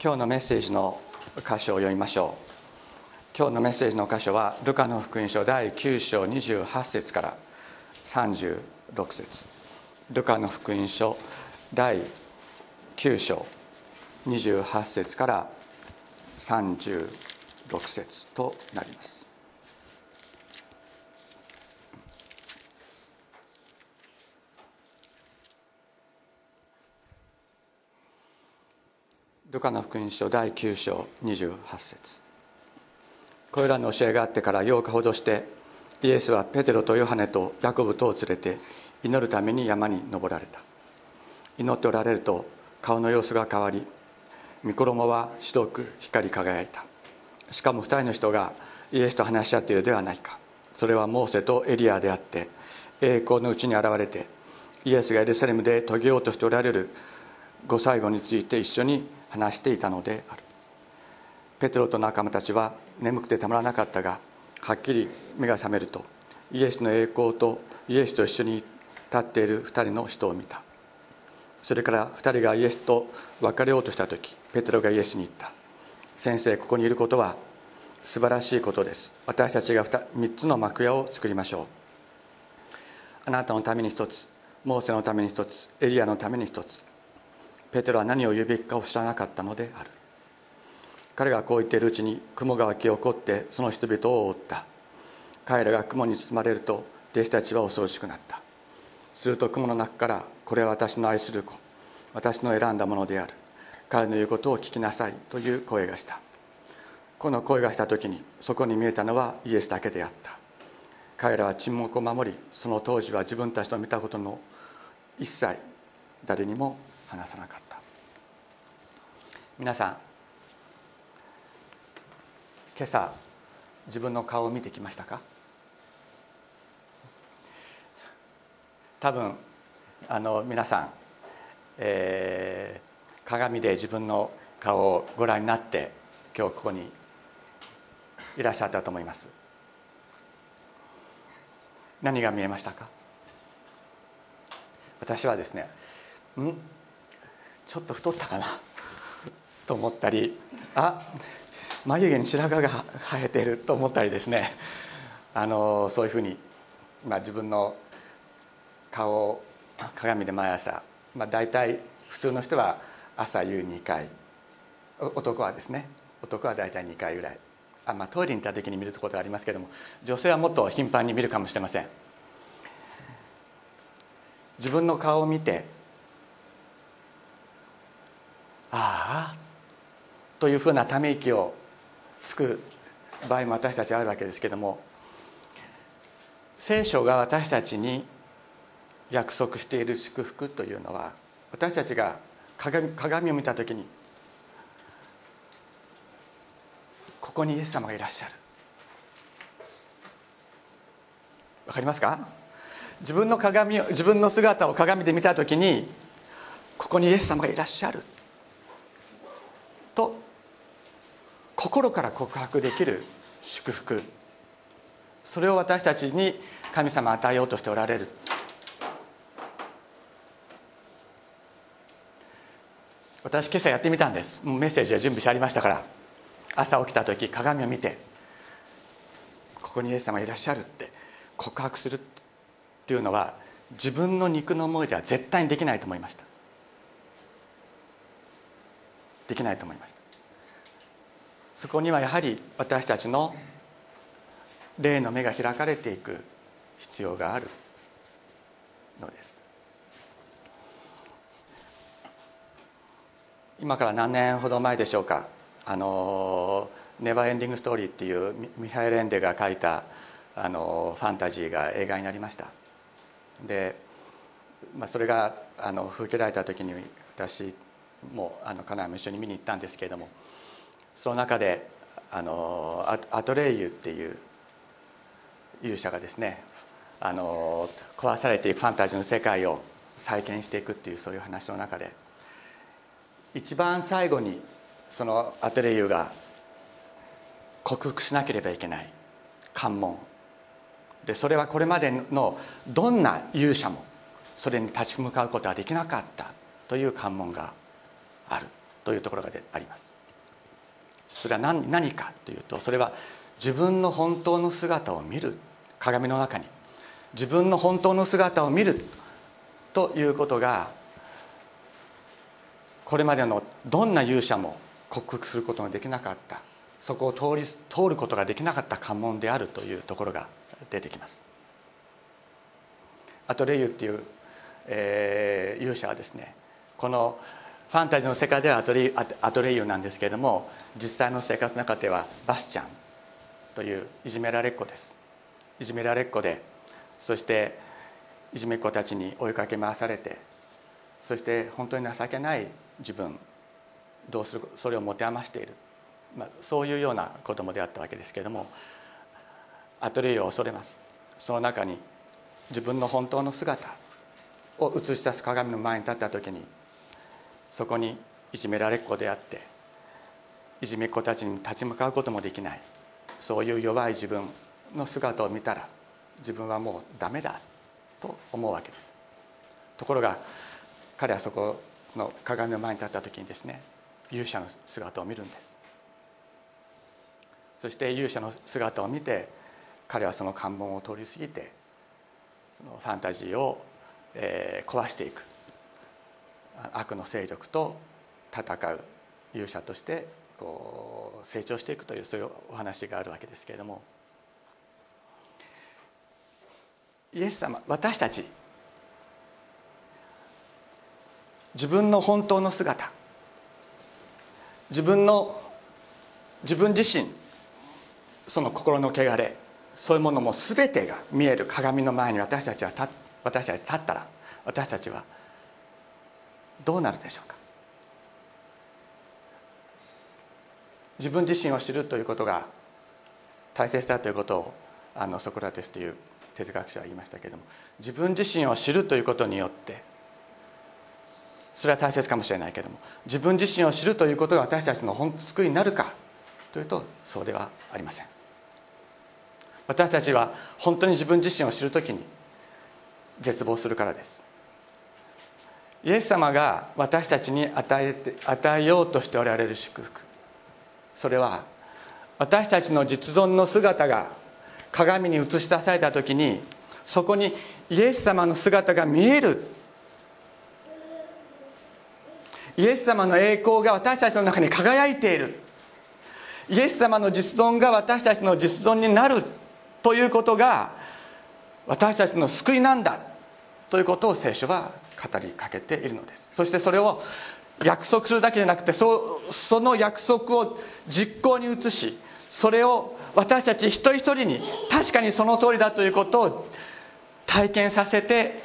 今日のメッセージの箇所を読みましょう。今日のメッセージの箇所はルカの福音書第9章28節から36節。ルカの福音書第9章28節から36節となります。ルカの福音書第9章28節。これらの教えがあってから8日ほどしてイエスはペテロとヨハネとヤコブとを連れて祈るために山に登られた。祈っておられると顔の様子が変わり御衣は白く光り輝いた。しかも2人の人がイエスと話し合っているではないか。それはモーセとエリアであって栄光のうちに現れてイエスがエルサレムで遂げようとしておられるご最後について一緒に話していたのである。ペテロと仲間たちは眠くてたまらなかったがはっきり目が覚めるとイエスの栄光とイエスと一緒に立っている2人の人を見た。それから2人がイエスと別れようとした時ペテロがイエスに言った。先生ここにいることは素晴らしいことです。私たちが 3, 3つの幕屋を作りましょう。あなたのために1つモーセのために1つエリアのために1つペテロは何を言うべきかを知らなかったのである。彼がこう言っているうちに雲が湧き起こってその人々を覆った。彼らが雲に包まれると弟子たちは恐ろしくなった。すると雲の中からこれは私の愛する子。私の選んだものである。彼の言うことを聞きなさいという声がした。この声がした時にそこに見えたのはイエスだけであった。彼らは沈黙を守りその当時は自分たちの見たことの一切誰にも話さなかった。皆さん今朝自分の顔を見てきましたか？多分あの皆さん、えー、鏡で自分の顔をご覧になって今日ここにいらっしゃったと思います。何が見えましたか？私はですねん？ちょっと太ったかな。と思ったりあ眉毛に白髪が生えてると思ったりですね。あのそういうふうに、まあ、自分の顔を鏡で毎朝、まあ、大体普通の人は朝夕2回。男はですね男は大体2回ぐらい。あ、まあ、トイレに行った時に見ることがありますけども女性はもっと頻繁に見るかもしれません。自分の顔を見てああというふうなため息をつく場合も私たちあるわけですけども聖書が私たちに約束している祝福というのは私たちが鏡鏡を見た時にここにイエス様がいらっしゃる。わかりますか？自分の鏡を自分の姿を鏡で見た時にここにイエス様がいらっしゃる。と心から告白できる祝福。それを私たちに神様与えようとしておられる。私今朝やってみたんです。メッセージは準備してありましたから。朝起きた時鏡を見てここにイエス様いらっしゃるって告白するっていうのは自分の肉の思いでは絶対にできないと思いました。できないと思いました。そこにはやはり私たちの霊の目が開かれていく必要があるのです。今から何年ほど前でしょうか。あの「ネバーエンディング・ストーリー」っていうミハエル・エンデが書いたあのファンタジーが映画になりました。で、まあ、それがあの吹けられた時に私もあの家内も一緒に見に行ったんですけれどもその中であのアトレイユっていう勇者がですねあの壊されていくファンタジーの世界を再建していくっていうそういう話の中で一番最後にそのアトレイユが克服しなければいけない関門。でそれはこれまでのどんな勇者もそれに立ち向かうことはできなかったという関門があるというところがあります。それは何何かというとそれは自分の本当の姿を見る鏡の中に。自分の本当の姿を見るということがこれまでのどんな勇者も克服することができなかったそこを通り通ることができなかった関門であるというところが出てきます。アトレイユっていう、えー、勇者はですねこのファンタジーの世界ではアトレアトレイユなんですけれども実際の生活の中ではバスチャンといういじめられっ子です。いじめられっ子でそしていじめっ子たちに追いかけ回されてそして本当に情けない自分どうするそれを持て余している、まあ、そういうような子供であったわけですけれどもアトレイユを恐れます。その中に自分の本当の姿を映し出す鏡の前に立った時にそこにいじめられっ子であっていじめっ子たちに立ち向かうこともできない。そういう弱い自分の姿を見たら自分はもうダメだと思うわけです。ところが彼はそこの鏡の前に立った時にですね勇者の姿を見るんです。そして勇者の姿を見て彼はその関門を通り過ぎてそのファンタジーを、えー、壊していく。悪の勢力と戦う勇者としてこう成長していくというそういうお話があるわけですけれども。イエス様私たち自分の本当の姿自分の自分自身その心の汚れそういうものも全てが見える鏡の前に私たちは私たち立ったら私たちはどうなるでしょうか？自分自身を知るということが大切だということをあのソクラテスという哲学者は言いましたけれども自分自身を知るということによってそれは大切かもしれないけれども自分自身を知るということが私たちの本救いになるかというとそうではありません。私たちは本当に自分自身を知るときに絶望するからです。イエス様が私たちに与えて与えようとしておられる祝福。それは私たちの実存の姿が鏡に映し出された時にそこにイエス様の姿が見える。イエス様の栄光が私たちの中に輝いている。イエス様の実存が私たちの実存になる。ということが私たちの救いなんだ。ということを聖書は語りかけているのです。そしてそれを約束するだけじゃなくてそその約束を実行に移しそれを私たち一人一人に確かにその通りだということを体験させて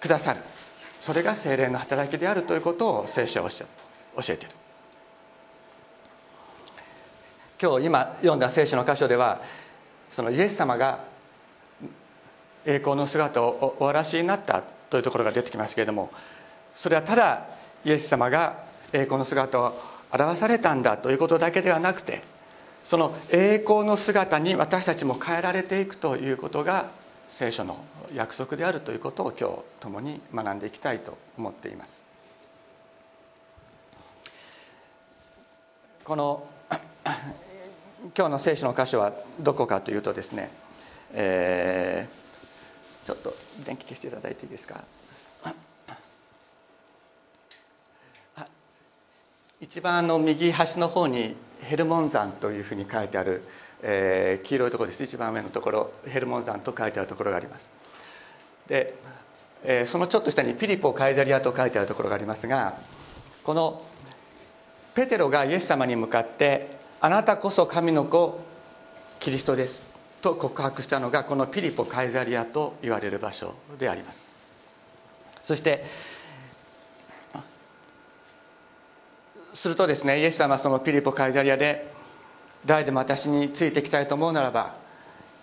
くださる。それが精霊の働きであるということを聖書は教えている。今日今読んだ聖書の箇所ではそのイエス様が栄光の姿をおわらしになったというところが出てきますけれどもそれはただイエス様が栄光の姿を表されたんだということだけではなくてその栄光の姿に私たちも変えられていくということが聖書の約束であるということを今日共に学んでいきたいと思っています。この今日の聖書の箇所はどこかというとですね、えー、ちょっと電気消していただいていいですか？一番の右端の方にヘルモン山というふうに書いてある、えー、黄色いところです。一番上のところヘルモン山と書いてあるところがあります。で、えー、そのちょっと下にピリポ・カイザリアと書いてあるところがありますがこのペテロがイエス様に向かって「あなたこそ神の子キリストです」と告白したのがこのピリポ・カイザリアと言われる場所であります。そしてするとですねイエス様はそのピリポ・カイザリアで誰でも私についてきたいと思うならば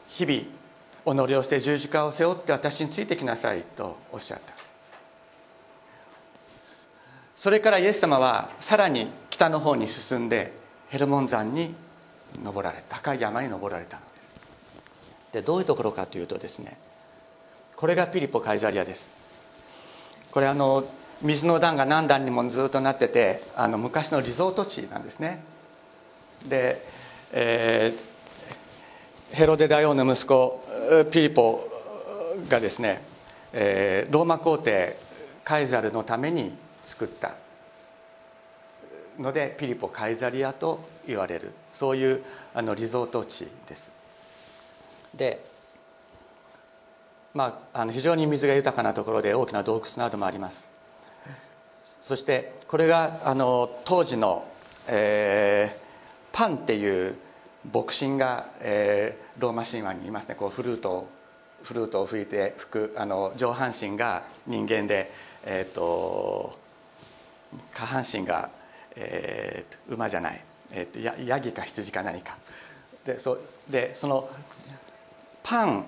日々己をして十字架を背負って私についてきなさいとおっしゃった。それからイエス様はさらに北の方に進んでヘルモン山に登られ高い山に登られたの。でどういうところかというとですねこれがピリポ・カイザリアです。これあの水の段が何段にもずっとなっててあの昔のリゾート地なんですね。で、えー、ヘロデ大王の息子ピリポがですね、えー、ローマ皇帝カイザルのために作ったのでピリポ・カイザリアと言われる。そういうあのリゾート地です。でまあ、あの非常に水が豊かなところで大きな洞窟などもあります。そしてこれがあの当時の、えー、パンっていう牧神が、えー、ローマ神話にいますね。こうフルートをフルートを吹いて吹くあの上半身が人間で、えーと、下半身が、えー、馬じゃない、えーと、ヤギか羊か何か。でそでそのパン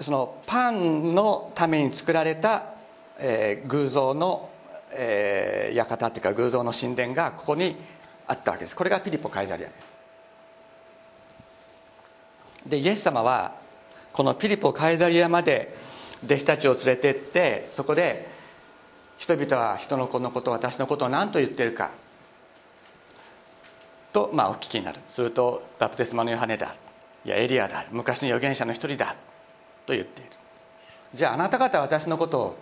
そのパンのために作られた、えー、偶像の、えー、館っていうか偶像の神殿がここにあったわけです。これがピリポ・カイザリアです。でイエス様はこのピリポ・カイザリアまで弟子たちを連れてってそこで人々は人の子のこと私のことを何と言ってるかと、まあ、お聞きになる。するとバプテスマのヨハネだ。いやエリアだ。昔の預言者の一人だ。と言っている。じゃああなた方は私のことを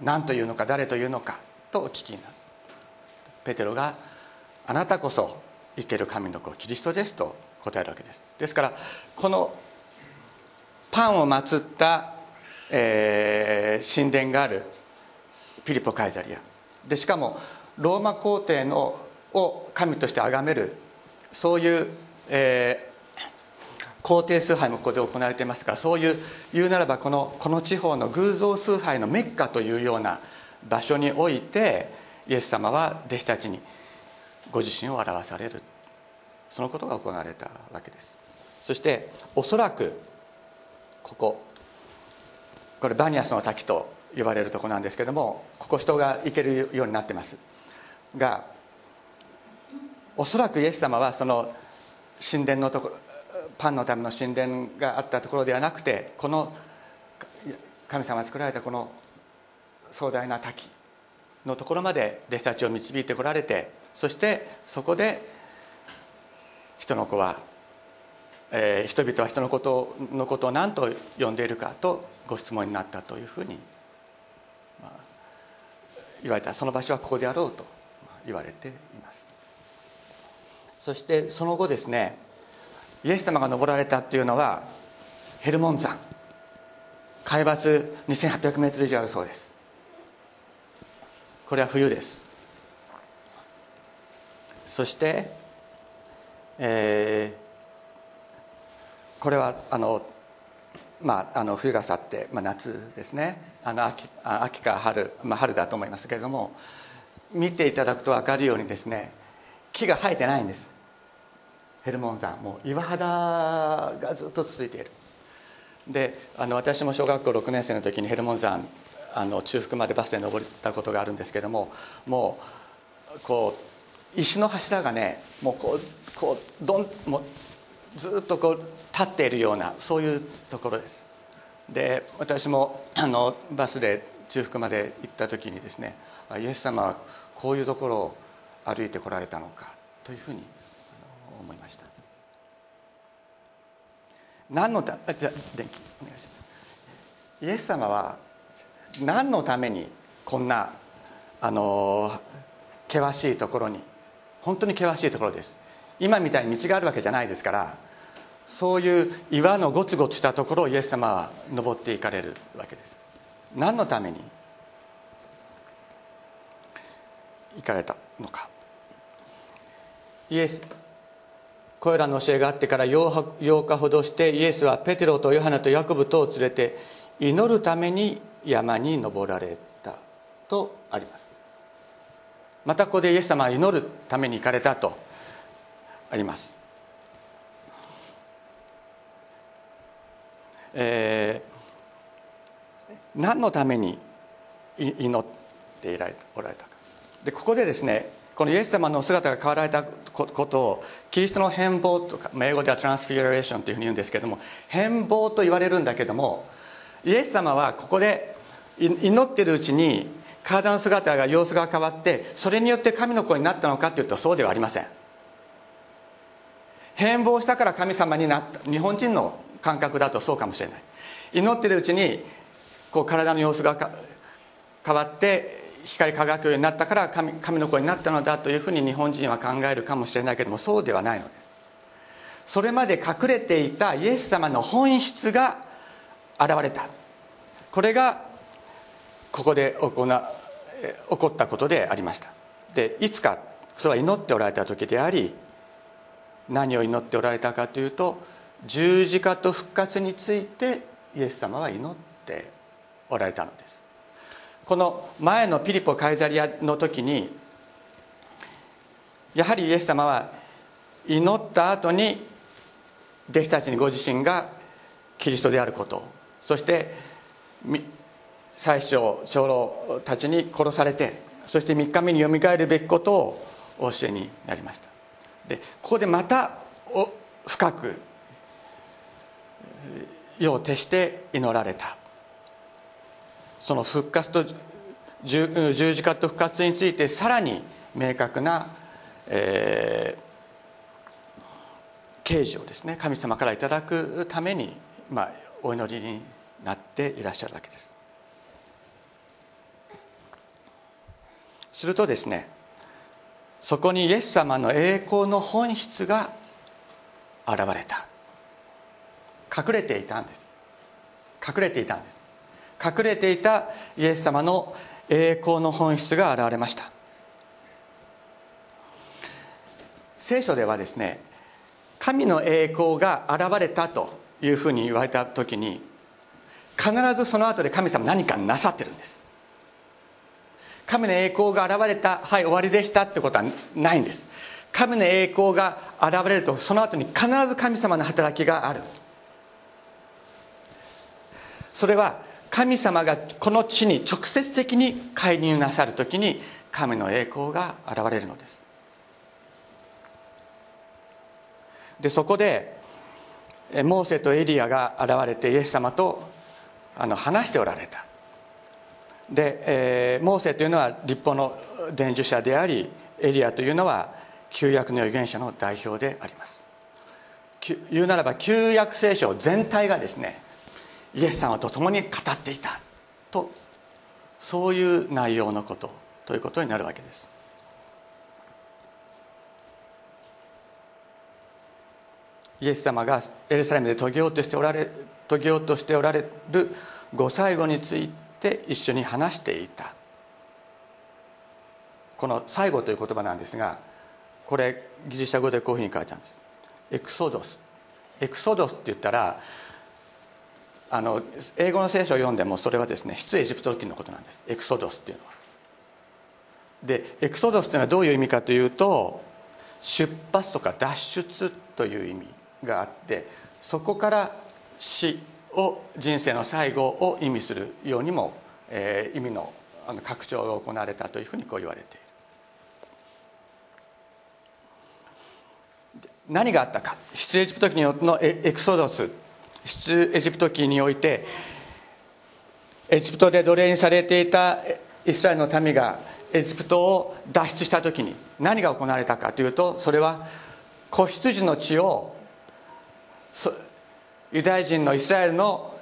何というのか誰というのかとお聞きになる。ペテロが「あなたこそ生ける神の子キリストです」と答えるわけです。ですからこのパンを祀った、えー、神殿があるピリポ・カイザリア。でしかもローマ皇帝のを神として崇めるそういう、え皇帝崇拝もここで行われていますからそういう言うならばこのこの地方の偶像崇拝のメッカというような場所においてイエス様は弟子たちにご自身を表される。そのことが行われたわけです。そしておそらくこここれバニアスの滝と呼ばれるとこなんですけどもここ人が行けるようになってます。がおそらくイエス様はその神殿のところパンのための神殿があったところではなくてこの神様が作られたこの壮大な滝のところまで弟子たちを導いてこられてそしてそこで人の子は、えー、人々は人のことのことを何と呼んでいるかとご質問になったというふうに、まあ、言われた。その場所はここであろうと言われています。そしてその後ですねイエス様が登られたっていうのはヘルモン山。海抜2800メートル以上あるそうです。これは冬です。そして、えー、これはあのまあ、あの冬が去って、まあ、夏ですね。あの秋秋か春、まあ、春だと思いますけれども見ていただくと分かるようにですね木が生えてないんです。ヘルモン山もう岩肌がずっと続いている。であの私も小学校6年生の時にヘルモン山あの中腹までバスで登ったことがあるんですけどももうこう石の柱がねもうこうこうどんもうずっとこう立っているようなそういうところです。で私もあのバスで中腹まで行った時にですねイエス様はこういうところを歩いてこられたのかというふうに思いました。何のたじゃ電気お願いします。イエス様は何のためにこんなあの険しいところに本当に険しいところです。今みたいに道があるわけじゃないですからそういう岩のゴツゴツしたところをイエス様は登っていかれるわけです。何のために行かれたのか。イエスこれらの教えがあってから8日ほどしてイエスはペテロとヨハネとヤコブとを連れて祈るために山に登られた。とあります。またここでイエス様は祈るために行かれたと。あります。えー、何のために祈っておられたか。でここでですねこのイエス様の姿が変わられたことをキリストの変貌とか英語ではトランスフィギュレーションというふうに言うんですけども変貌と言われるんだけどもイエス様はここで祈ってるうちに体の姿が様子が変わってそれによって神の子になったのかというとそうではありません。変貌したから神様になった日本人の感覚だとそうかもしれない。祈ってるうちにこう体の様子が変わって光り輝くようになったから神神の子になったのだというふうに日本人は考えるかもしれないけどもそうではないのです。それまで隠れていたイエス様の本質が現れた。これがここで行起こったことでありました。でいつかそれは祈っておられた時であり何を祈っておられたかというと十字架と復活についてイエス様は祈っておられたのです。この前のピリポ・カイザリアの時にやはりイエス様は祈った後に弟子たちにご自身がキリストであることそして最初長老たちに殺されてそして3日目によみがえるべきことをお教えになりました。でここでまた深く夜を徹して祈られた。その復活と十字架と復活についてさらに明確な、えー、啓示をですね神様からいただくために、まあ、お祈りになっていらっしゃるわけです。するとですねそこにイエス様の栄光の本質が現れた。隠れていたんです。隠れていたんです。隠れていたイエス様の栄光の本質が現れました。聖書ではですね神の栄光が現れたというふうに言われた時に必ずその後で神様何かなさってるんです。神の栄光が現れたはい終わりでしたってことはないんです。神の栄光が現れるとその後に必ず神様の働きがある。それは神様がこの地に直接的に介入なさる時に神の栄光が現れるのです。でそこでモーセとエリアが現れてイエス様とあの話しておられた。で、えー、モーセというのは立法の伝授者でありエリアというのは旧約の預言者の代表であります。言うならば旧約聖書全体がですねイエス様と共に語っていたとそういう内容のことということになるわけです。イエス様がエルサレムで遂げようとしておられ遂げようとしておられるご最後について一緒に話していた。この「最後」という言葉なんですがこれギリシャ語でこういうふうに書いてあるんです。エクソドス。エクソドスって言ったらあの英語の聖書を読んでもそれはですね出エジプト記のことなんです。エクソドスっていうのは。でエクソドスっていうのはどういう意味かというと出発とか脱出という意味があってそこから死を人生の最後を意味するようにも、えー、意味のあの拡張が行われたというふうにこう言われている。何があったか。出エジプト記のエクソドス。出エジプト記においてエジプトで奴隷にされていたイスラエルの民がエジプトを脱出した時に何が行われたかというとそれは子羊の血をユダヤ人のイスラエルの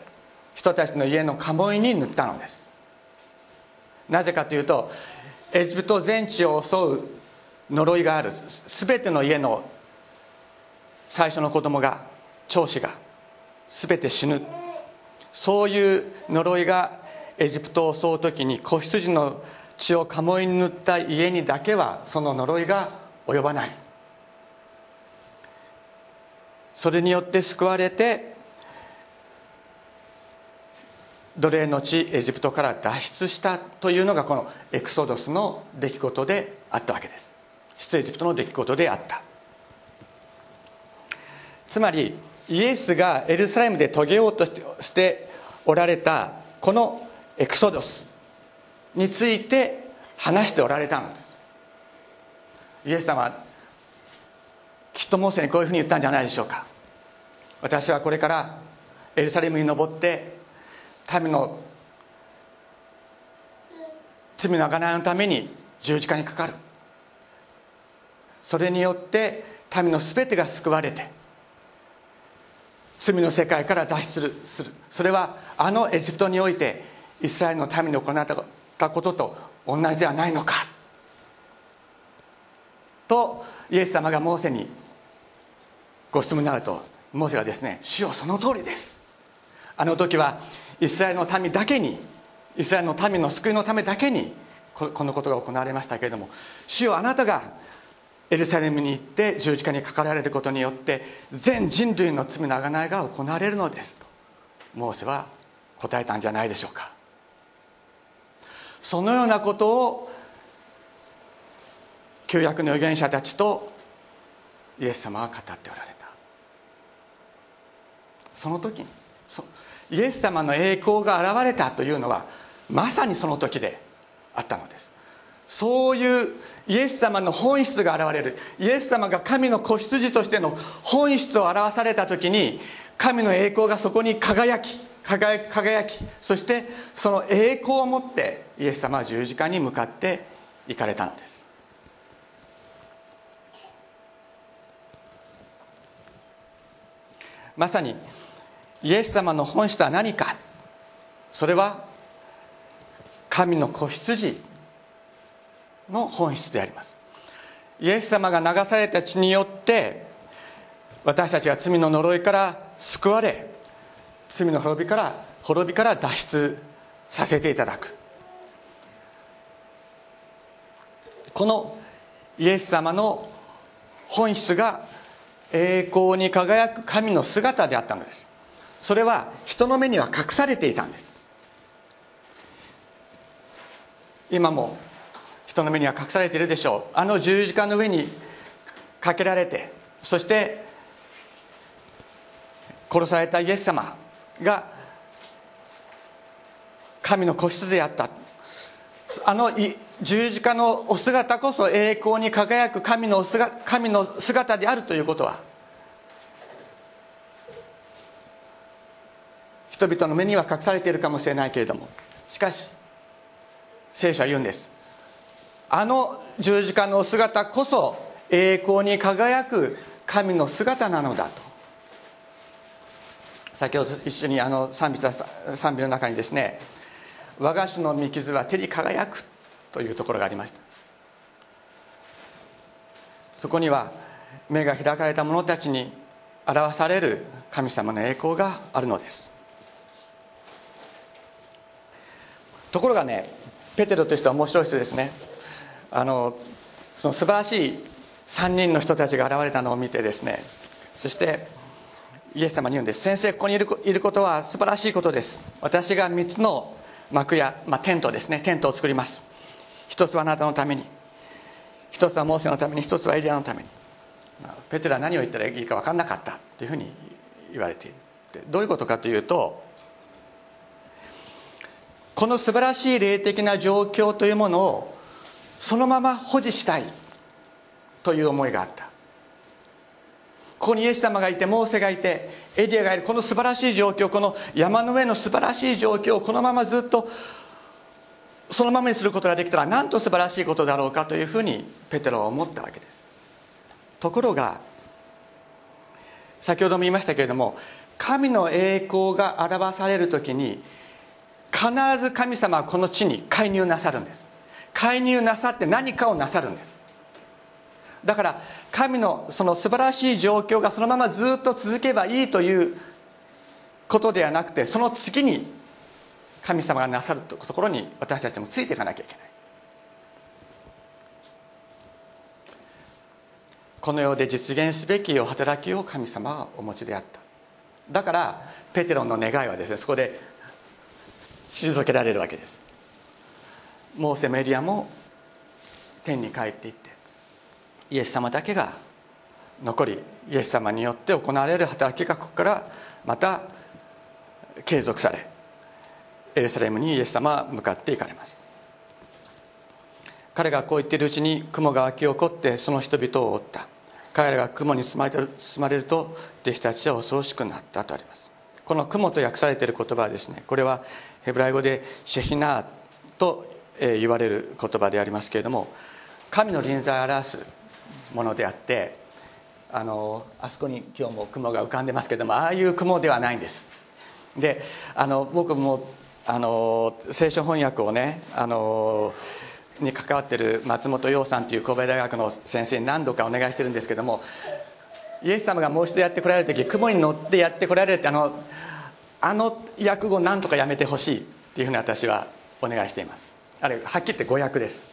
人たちの家の家紋に塗ったのです。なぜかというとエジプト全地を襲う呪いがある。全ての家の最初の子供が長子が全て死ぬ。そういう呪いがエジプトを襲う時に子羊の血を鴨居に塗った家にだけはその呪いが及ばない。それによって救われて奴隷の地エジプトから脱出したというのがこのエクソドスの出来事であったわけです。出エジプトの出来事であった。つまりイエスがエルサレムで遂げようとしておられたこのエクソドスについて話しておられたのです。イエス様きっとモーセにこういうふうに言ったんじゃないでしょうか。私はこれからエルサレムに登って民の罪の贖いのために十字架にかかる。それによって民の全てが救われて罪の世界から脱出する。それはあのエジプトにおいてイスラエルの民に行ったことと同じではないのか。とイエス様がモーセにご質問になるとモーセがですね主よその通りです。あの時はイスラエルの民だけにイスラエルの民の救いのためだけにこのことが行われましたけれども主よあなたがエルサレムに行って十字架にかかられることによって全人類の罪の贖いが行われるのですとモーセは答えたんじゃないでしょうか。そのようなことを旧約の預言者たちとイエス様は語っておられた。その時にイエス様の栄光が現れたというのはまさにその時であったのです。そういうイエス様の本質が現れる。イエス様が神の子羊としての本質を表された時に神の栄光がそこに輝き輝き輝きそしてその栄光を持ってイエス様は十字架に向かって行かれたのです。まさにイエス様の本質は何か。それは神の子羊。の本質であります。イエス様が流された血によって私たちは罪の呪いから救われ罪の滅びから滅びから脱出させていただく。このイエス様の本質が栄光に輝く神の姿であったのです。それは人の目には隠されていたんです。今も人の目には隠されているでしょう。あの十字架の上にかけられてそして殺されたイエス様が神の個室であった。あの十字架のお姿こそ栄光に輝く神の姿神の姿であるということは人々の目には隠されているかもしれないけれどもしかし聖書は言うんです。あの十字架の姿こそ栄光に輝く神の姿なのだと。先ほど一緒にあの賛美賛美の中にですね「我が主の御傷は照り輝く」というところがありました。そこには目が開かれた者たちに表される神様の栄光があるのです。ところがねペテロとしては面白い人ですね。あのその素晴らしい3人の人たちが現れたのを見てですねそしてイエス様に言うんです。先生ここにいるいることは素晴らしいことです。私が3つの幕や、まあ、テントですね。テントを作ります。一つはあなたのために。一つはモーセのために。一つはエリアのために、ペテロは何を言ったらいいか分かんなかった。というふうに言われているどういうことかというとこの素晴らしい霊的な状況というものをそのまま保持したいという思いがあった。ここにイエス様がいてモーセがいてエリアがいるこの素晴らしい状況この山の上の素晴らしい状況をこのままずっとそのままにすることができたらなんと素晴らしいことだろうかというふうにペテロは思ったわけです。ところが先ほども言いましたけれども神の栄光が表される時に必ず神様はこの地に介入なさるんです。介入なさって何かをなさるんです。だから神のその素晴らしい状況がそのままずっと続けばいいということではなくてその次に神様がなさるところに私たちもついていかなきゃいけない。この世で実現すべきお働きを神様はお持ちであった。だからペテロンの願いはですねそこで退けられるわけです。モーセメディアも天に帰っていってイエス様だけが残りイエス様によって行われる働きがここからまた継続されエルサレムにイエス様は向かっていかれます。彼がこう言っているうちに雲が湧き起こってその人々を追った。彼らが雲に包まれると弟子たちは恐ろしくなったとあります。この雲と訳されている言葉はですねこれはヘブライ語でシェヒナーと言われる言葉でありますけれども神の臨在を表すものであってあのあそこに今日も雲が浮かんでますけどもああいう雲ではないんです。であの僕もあの聖書翻訳をねあのに関わってる松本洋さんという神戸大学の先生に何度かお願いしてるんですけどもイエス様がもう一度やってこられる時雲に乗ってやってこられるってあのあの訳語何とかやめてほしいっていうふうに私はお願いしています。あれはっきり言って語訳です。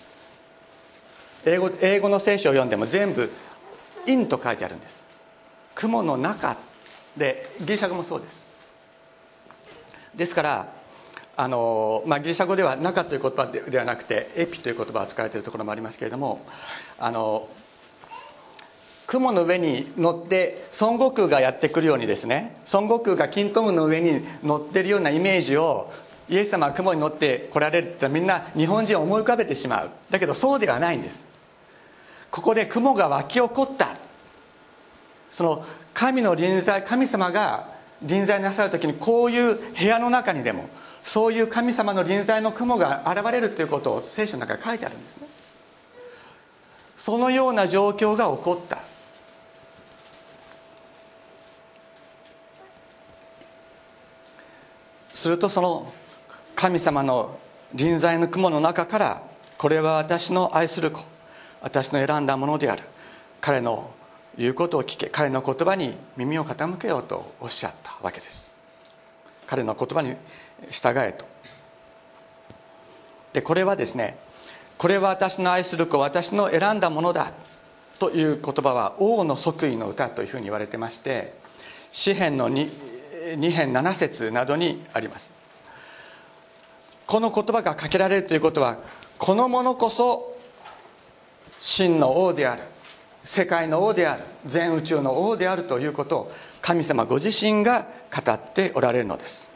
英語英語の聖書を読んでも全部「イン」と書いてあるんです。雲の中でギリシャ語もそうです。ですからあの、まあ、ギリシャ語では「中」という言葉ではなくて「エピ」という言葉を使われているところもありますけれどもあの雲の上に乗って孫悟空がやってくるようにですね孫悟空が金トムの上に乗ってるようなイメージをイエス様は雲に乗って来られるってみんな日本人を思い浮かべてしまう。だけどそうではないんです。ここで雲が湧き起こった。その神の臨在神様が臨在なさる時にこういう部屋の中にでもそういう神様の臨在の雲が現れるということを聖書の中に書いてあるんですね。そのような状況が起こった。するとその神様の臨在の雲の中からこれは私の愛する子私の選んだものである。彼の言うことを聞け彼の言葉に耳を傾けようとおっしゃったわけです。彼の言葉に従えと。でこれはですねこれは私の愛する子私の選んだものだという言葉は王の即位の歌というふうに言われてまして詩篇の 2, 2編7節などにあります。この言葉がかけられるということはこの者こそ真の王である。世界の王である。全宇宙の王であるということを神様ご自身が語っておられるのです。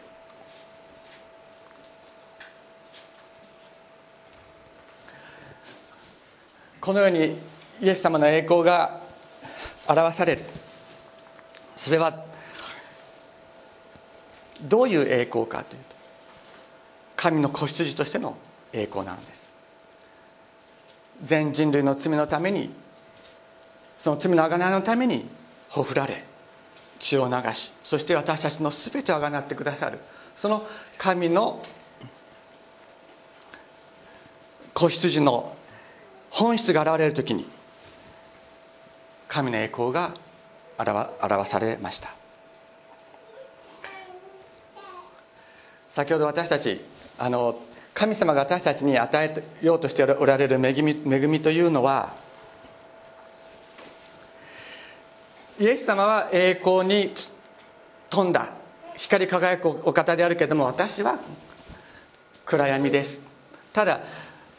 このようにイエス様の栄光が表される。それはどういう栄光かというと神の子羊としての栄光なのです。全人類の罪のためにその罪の贖いのためにほふられ血を流しそして私たちの全てを贖ってくださるその神の子羊の本質が現れる時に神の栄光が表されました。先ほど私たちあの神様が私たちに与えようとしておられる恵み恵みというのはイエス様は栄光に富んだ光り輝くお方であるけれども私は暗闇です。ただ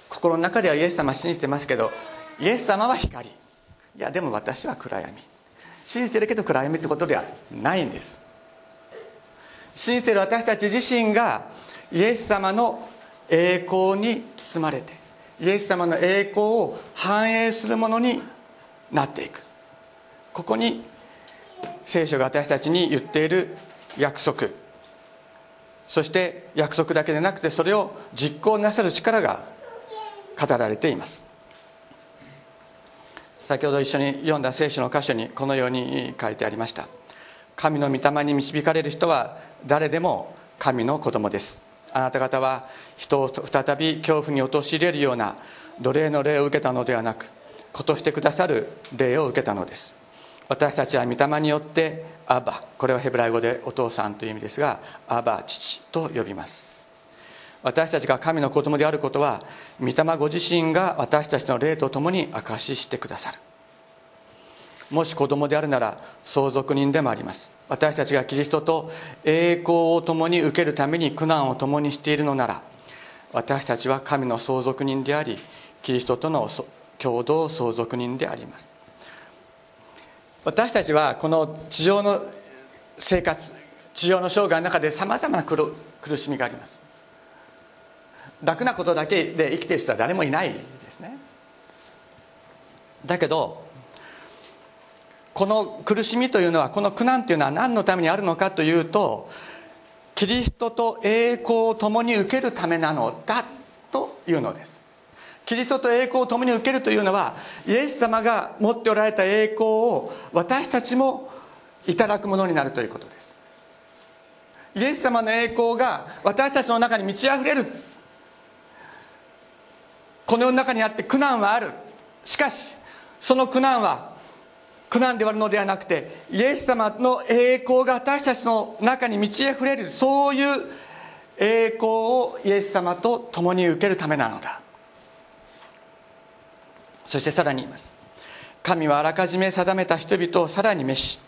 心の中ではイエス様信じてますけどイエス様は光。いやでも私は暗闇。信じてるけど暗闇ってことではないんです。信じてる私たち自身がイエス様の栄光に包まれてイエス様の栄光を反映するものになっていく。ここに聖書が私たちに言っている約束。そして約束だけでなくてそれを実行なさる力が語られています。先ほど一緒に読んだ聖書の箇所にこのように書いてありました。神の御霊に導かれる人は誰でも神の子供です。あなた方は人を再び恐怖に陥れるような奴隷の霊を受けたのではなく子としてくださる霊を受けたのです。私たちは御霊によってアバ。これはヘブライ語でお父さんという意味ですがアバ父と呼びます。私たちが神の子供であることは御霊ご自身が私たちの霊とともに証ししてくださる。もし子供であるなら相続人でもあります。私たちがキリストと栄光を共に受けるために苦難を共にしているのなら私たちは神の相続人でありキリストとの共同相続人であります。私たちはこの地上の生活地上の生涯の中でさまざまな苦しみがあります。楽なことだけで生きている人は誰もいないですね。だけどこの苦しみというのはこの苦難というのは何のためにあるのかというとキリストと栄光を共に受けるためなのだというのです。キリストと栄光を共に受けるというのはイエス様が持っておられた栄光を私たちもいただくものになるということです。イエス様の栄光が私たちの中に満ち溢れる。この世の中にあって苦難はある。しかしその苦難は苦難で終わるのではなくてイエス様の栄光が私たちの中に満ち溢れるそういう栄光をイエス様と共に受けるためなのだ。そしてさらに言います。神はあらかじめ定めた人々をさらに召し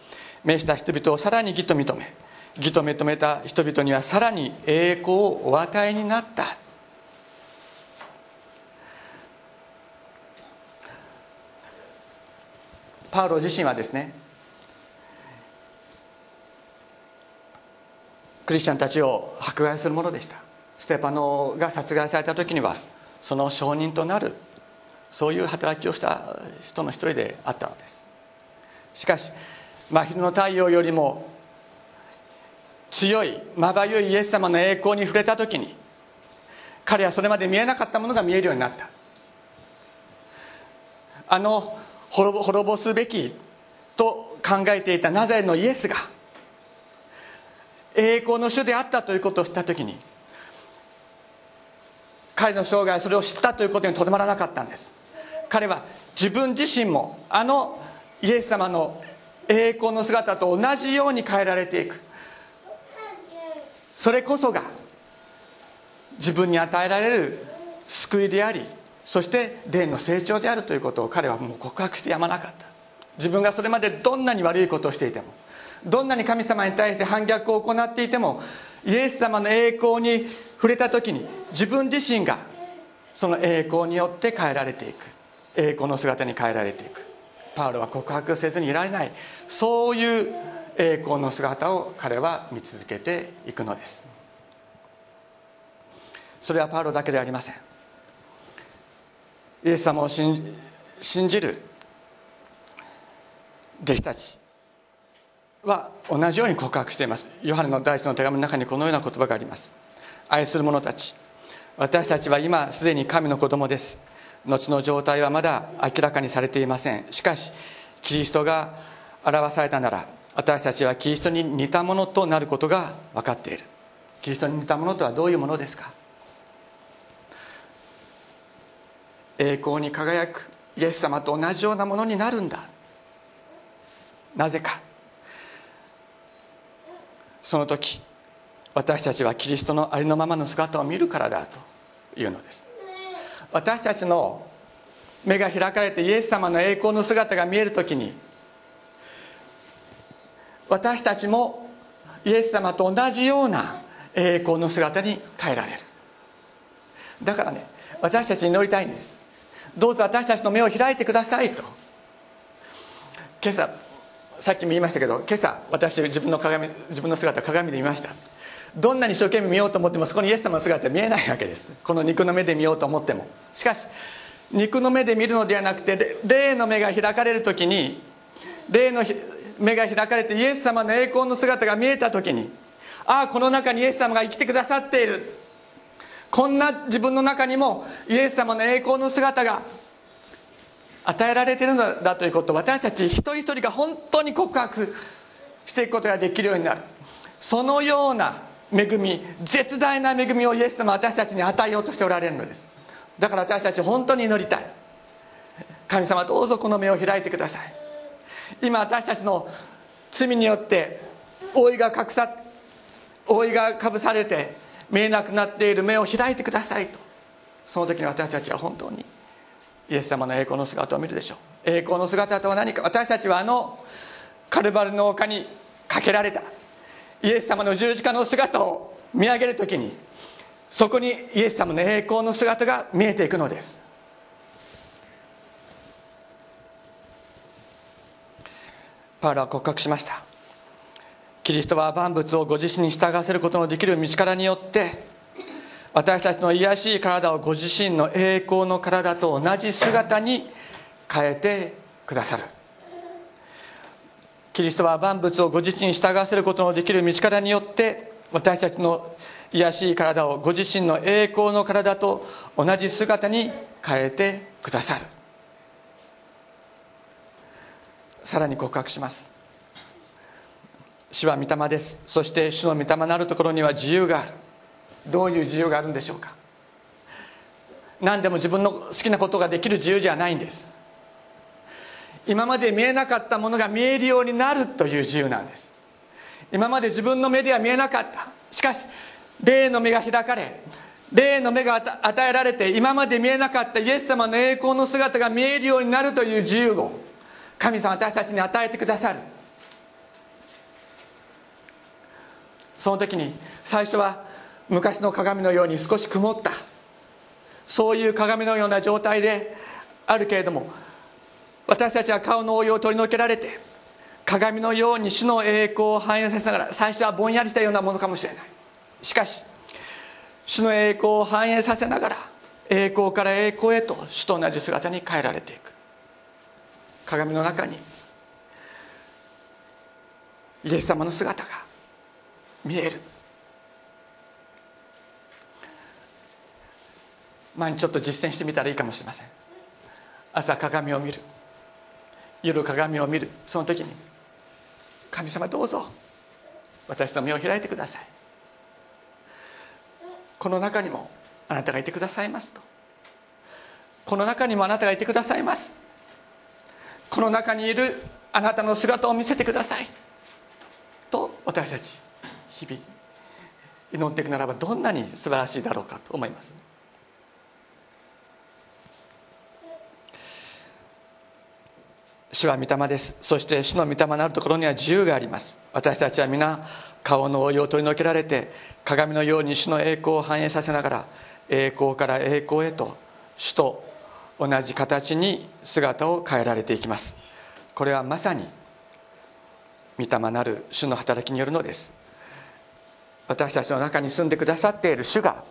召した人々をさらに義と認め義と認めた人々にはさらに栄光をお与えになった。パウロ自身はですねクリスチャンたちを迫害するものでした。ステパノが殺害された時にはその証人となるそういう働きをした人の一人であったのです。しかし真昼の太陽よりも強いまばゆいイエス様の栄光に触れた時に彼はそれまで見えなかったものが見えるようになった。あの滅ぼすべきと考えていたナザレのイエスが栄光の主であったということを知った時に彼の生涯それを知ったということにとどまらなかったんです。彼は自分自身もあのイエス様の栄光の姿と同じように変えられていく。それこそが自分に与えられる救いでありそして霊の成長であるということを彼はもう告白してやまなかった。自分がそれまでどんなに悪いことをしていてもどんなに神様に対して反逆を行っていてもイエス様の栄光に触れた時に自分自身がその栄光によって変えられていく。栄光の姿に変えられていく。パウロは告白せずにいられない。そういう栄光の姿を彼は見続けていくのです。それはパウロだけではありません。イエス様を信じる弟子たちは同じように告白しています。ヨハネの第一の手紙の中にこのような言葉があります。愛する者たち私たちは今すでに神の子供です。後の状態はまだ明らかにされていません。しかしキリストが表されたなら私たちはキリストに似たものとなることが分かっている。キリストに似たものとはどういうものですか？栄光に輝くイエス様と同じようなものになるんだ。なぜか。その時私たちはキリストのありのままの姿を見るからだというのです。私たちの目が開かれてイエス様の栄光の姿が見える時に私たちもイエス様と同じような栄光の姿に変えられる。だからね私たちに祈りたいんです。どうぞ私たちの目を開いてくださいと。今朝さっきも言いましたけど今朝私自分の鏡自分の姿鏡で見ました。どんなに一生懸命見ようと思ってもそこにイエス様の姿は見えないわけです。この肉の目で見ようと思っても。しかし肉の目で見るのではなくて霊の目が開かれる時に霊の目が開かれてイエス様の栄光の姿が見えた時にああこの中にイエス様が生きてくださっている。こんな自分の中にもイエス様の栄光の姿が与えられているのだということを私たち一人一人が本当に告白していくことができるようになる。そのような恵み絶大な恵みをイエス様は私たちに与えようとしておられるのです。だから私たち本当に祈りたい。神様どうぞこの目を開いてください。今私たちの罪によって覆いが隠さ覆いがかぶされて見えなくなっている目を開いてくださいと。その時に私たちは本当にイエス様の栄光の姿を見るでしょう。栄光の姿とは何か。私たちはあのカルバルの丘にかけられた。イエス様の十字架の姿を見上げる時にそこにイエス様の栄光の姿が見えていくのです。パウロは告白しました。キリストは万物をご自身に従わせることのできる道からによって私たちの卑しい体をご自身の栄光の体と同じ姿に変えてくださる。キリストは万物をご自身に従わせることのできる道からによって私たちの癒しい体をご自身の栄光の体と同じ姿に変えてくださる。さらに告白します。主は御霊です。そして主の御霊なるところには自由がある。どういう自由があるんでしょうか。何でも自分の好きなことができる自由じゃないんです。今まで見えなかったものが見えるようになるという自由なんです。今まで自分の目では見えなかった。しかし霊の目が開かれ霊の目が与えられて今まで見えなかったイエス様の栄光の姿が見えるようになるという自由を神様私たちに与えてくださる。その時に最初は昔の鏡のように少し曇った。そういう鏡のような状態であるけれども私たちは顔の覆いを取り除けられて鏡のように主の栄光を反映させながら最初はぼんやりしたようなものかもしれない。しかし主の栄光を反映させながら栄光から栄光へと主と同じ姿に変えられていく。鏡の中にイエス様の姿が見える。前にちょっと実践してみたらいいかもしれません。朝鏡を見る。夜鏡を見る。その時に神様どうぞ。私の目を開いてください。この中にもあなたがいてくださいますと。この中にもあなたがいてくださいます。この中にいるあなたの姿を見せてください。と私たち日々祈っていくならばどんなに素晴らしいだろうかと思います。主は御霊です。そして主の御霊なるところには自由があります。私たちは皆顔の覆いを取り除けられて鏡のように主の栄光を反映させながら栄光から栄光へと主と同じ形に姿を変えられていきます。これはまさに御霊なる主の働きによるのです。私たちの中に住んでくださっている主が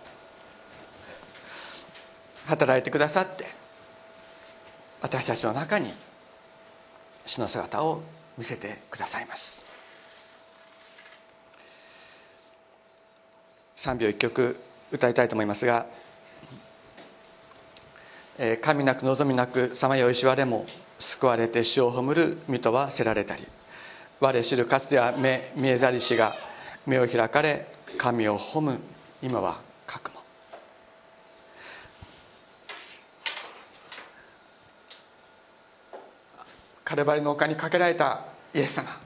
働いてくださって私たちの中に主の姿を見せてくださいます。3秒1曲歌いたいと思いますが「神なく望みなくさまよいしわれも救われて死を葬る身とはせられたり我知るかつては目見えざりしが目を開かれ神を褒む。今は覚悟。カルバリの丘にかけられたイエス様。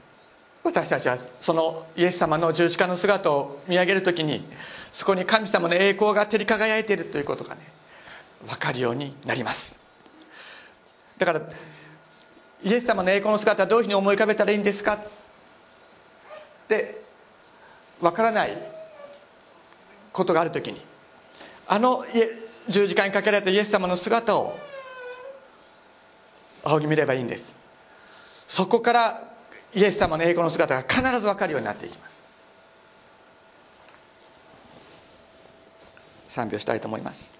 私たちはそのイエス様の十字架の姿を見上げるときにそこに神様の栄光が照り輝いているということがね分かるようになります。だからイエス様の栄光の姿はどういうふうに思い浮かべたらいいんですか？ってわからないことがあるときにあの十字架にかけられたイエス様の姿を仰ぎ見ればいいんです。そこからイエス様の栄光の姿が必ず分かるようになっていきます。賛美をしたいと思います。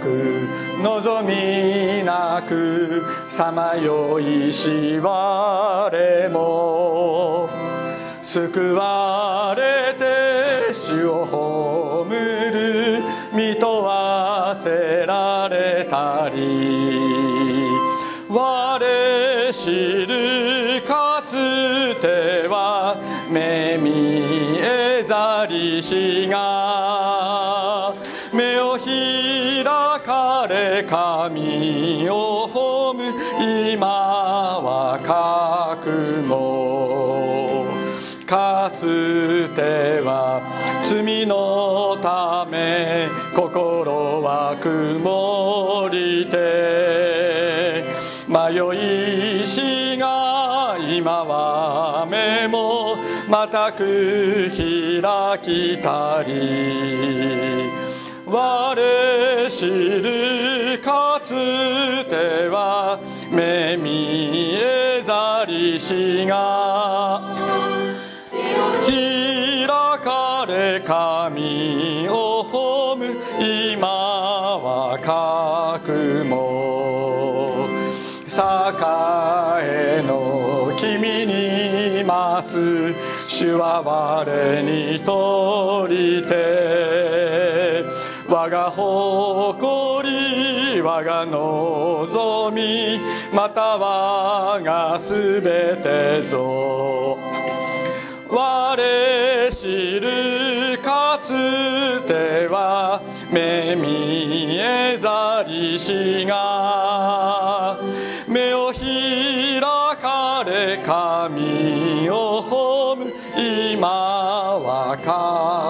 く望みなくさまよいし我も救われて死を葬る見とわせられたり我知るかつては目見えざりしが神を褒む今は覚悟。かつては罪のため心は曇りて迷いしが今は目もまたく開きたり。我知るかつては目見えざりしが開かれ神を褒む今は覚も栄の君にます。主は我にとりてが誇り我が望みまた我がすべてぞ。我知るかつては目見えざりしが目を開かれ神を褒む今は覚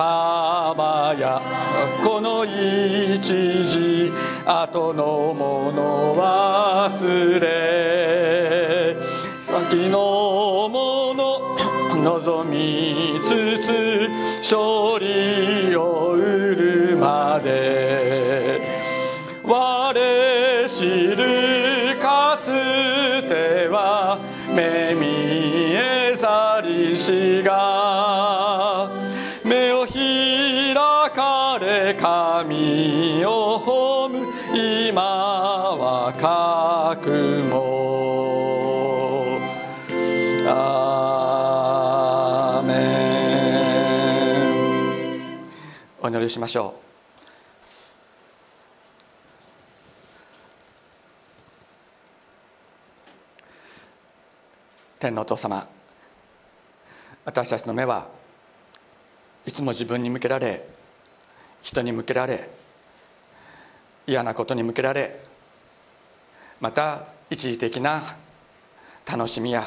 なさばやこの一時後のもの忘れ。先のもの望みつつ勝利を得るまで。我知るしましょう。天のお父様私たちの目はいつも自分に向けられ人に向けられ嫌なことに向けられまた一時的な楽しみや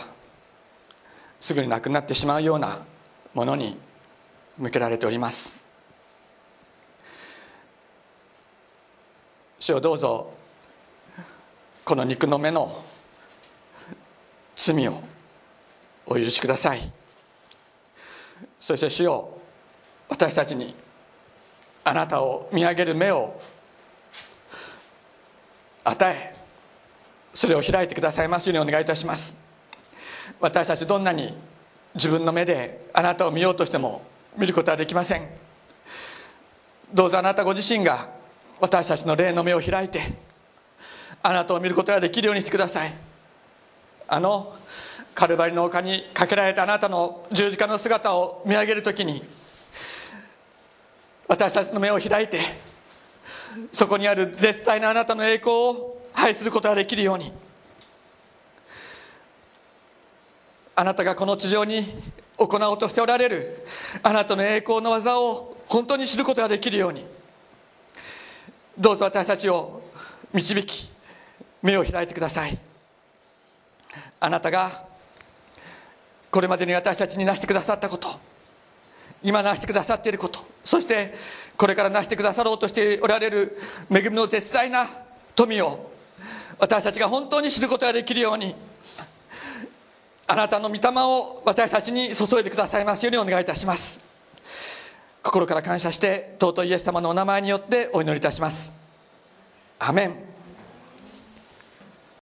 すぐになくなってしまうようなものに向けられております。主をどうぞ。この肉の目の罪をお許しください。そして主よ私たちにあなたを見上げる目を与えそれを開いてくださいますようにお願いいたします。私たちどんなに自分の目であなたを見ようとしても見ることはできません。どうぞあなたご自身が私たちの霊の目を開いてあなたを見ることができるようにしてください。あのカルバリの丘にかけられたあなたの十字架の姿を見上げるときに私たちの目を開いてそこにある絶対なあなたの栄光を拝することができるようにあなたがこの地上に行おうとしておられるあなたの栄光の技を本当に知ることができるようにどうぞ私たちを導き目を開いてください。あなたがこれまでに私たちになしてくださったこと今なしてくださっていることそしてこれからなしてくださろうとしておられる恵みの絶大な富を私たちが本当に知ることができるようにあなたの御霊を私たちに注いでくださいますようにお願いいたします。心から感謝して尊いイエス様のお名前によってお祈りいたします。アメン。